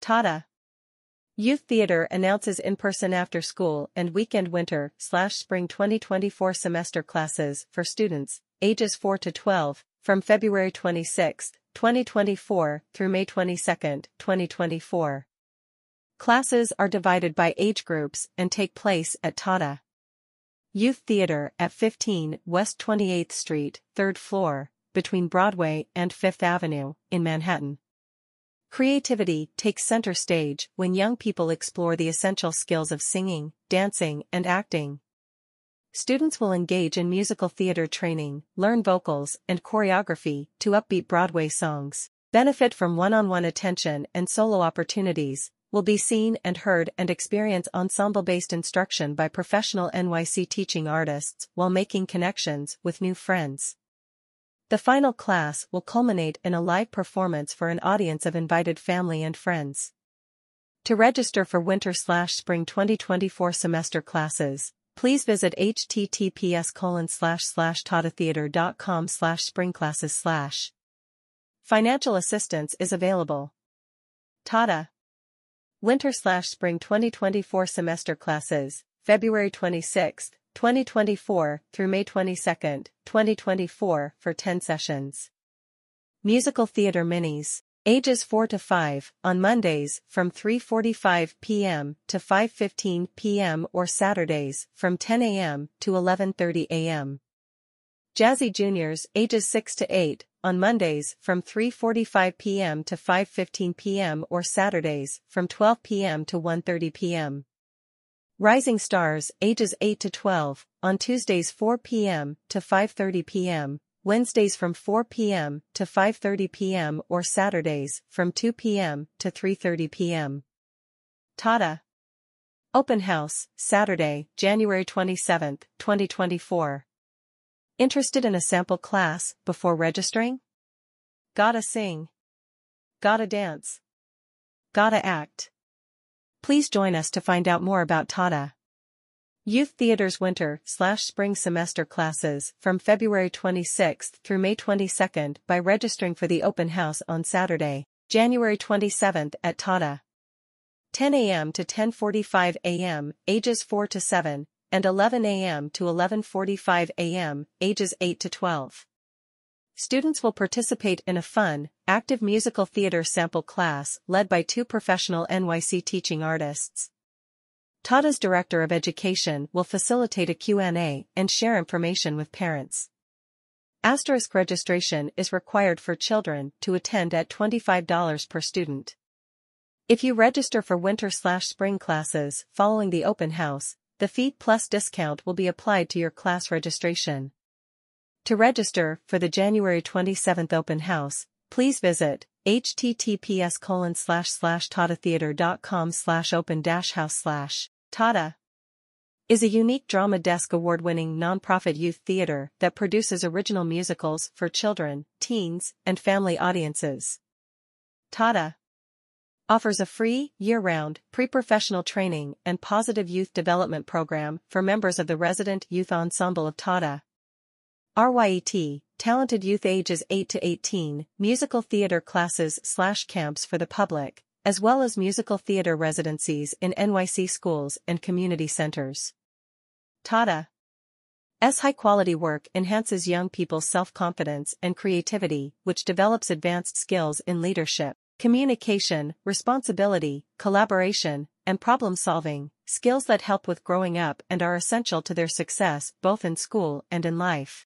TADA. Youth Theatre announces in-person after-school and weekend winter slash spring 2024 semester classes for students, ages 4 to 12, from February 26, 2024 through May 22, 2024. Classes are divided by age groups and take place at TADA. Youth Theatre at 15 West 28th Street, 3rd floor, between Broadway and 5th Avenue, in Manhattan. Creativity takes center stage when young people explore the essential skills of singing, dancing, and acting. Students will engage in musical theater training, learn vocals and choreography to upbeat Broadway songs, benefit from one-on-one attention and solo opportunities, will be seen and heard and experience ensemble-based instruction by professional NYC teaching artists while making connections with new friends. The final class will culminate in a live performance for an audience of invited family and friends. To register for winter-spring 2024 semester classes, please visit https colon slash slash tadatheater.com slash springclasses slash. Financial assistance is available. TADA. Winter-spring 2024 semester classes, February 26, 2024 through May 22, 2024 for 10 sessions. Musical Theater Minis, ages 4 to 5, on Mondays from 3.45 p.m. to 5.15 p.m. or Saturdays from 10 a.m. to 11.30 a.m. Jazzy Juniors, ages 6 to 8, on Mondays from 3.45 p.m. to 5.15 p.m. or Saturdays from 12 p.m. to 1.30 p.m. Rising Stars, ages 8 to 12, on Tuesdays 4 p.m. to 5.30 p.m., Wednesdays from 4 p.m. to 5.30 p.m. or Saturdays from 2 p.m. to 3.30 p.m. TADA. Open House, Saturday, January 27, 2024. Interested in a sample class before registering? Gotta sing. Gotta dance. Gotta act. Please join us to find out more about TADA. Youth Theater's winter slash spring semester classes from February 26 through May 22 by registering for the open house on Saturday, January 27 at TADA. 10 a.m. to 10.45 a.m., ages 4 to 7, and 11 a.m. to 11.45 a.m., ages 8 to 12. Students will participate in a fun, active musical theater sample class led by two professional NYC teaching artists. TADA's Director of Education will facilitate a Q&A and share information with parents. Asterisk registration is required for children to attend at $25 per student. If you register for winter-slash-spring classes following the open house, the fee plus discount will be applied to your class registration. To register for the January 27th open house, please visit https colon slash slash tadatheater.com slash open dash house slash TADA is a unique Drama Desk award-winning nonprofit youth theater that produces original musicals for children, teens, and family audiences. TADA offers a free, year-round, pre-professional training and positive youth development program for members of the resident youth ensemble of TADA. RYET, talented youth ages 8 to 18, musical theater classes slash camps for the public, as well as musical theater residencies in NYC schools and community centers. TADA. S high-quality work enhances young people's self-confidence and creativity, which develops advanced skills in leadership, communication, responsibility, collaboration, and problem-solving, skills that help with growing up and are essential to their success both in school and in life.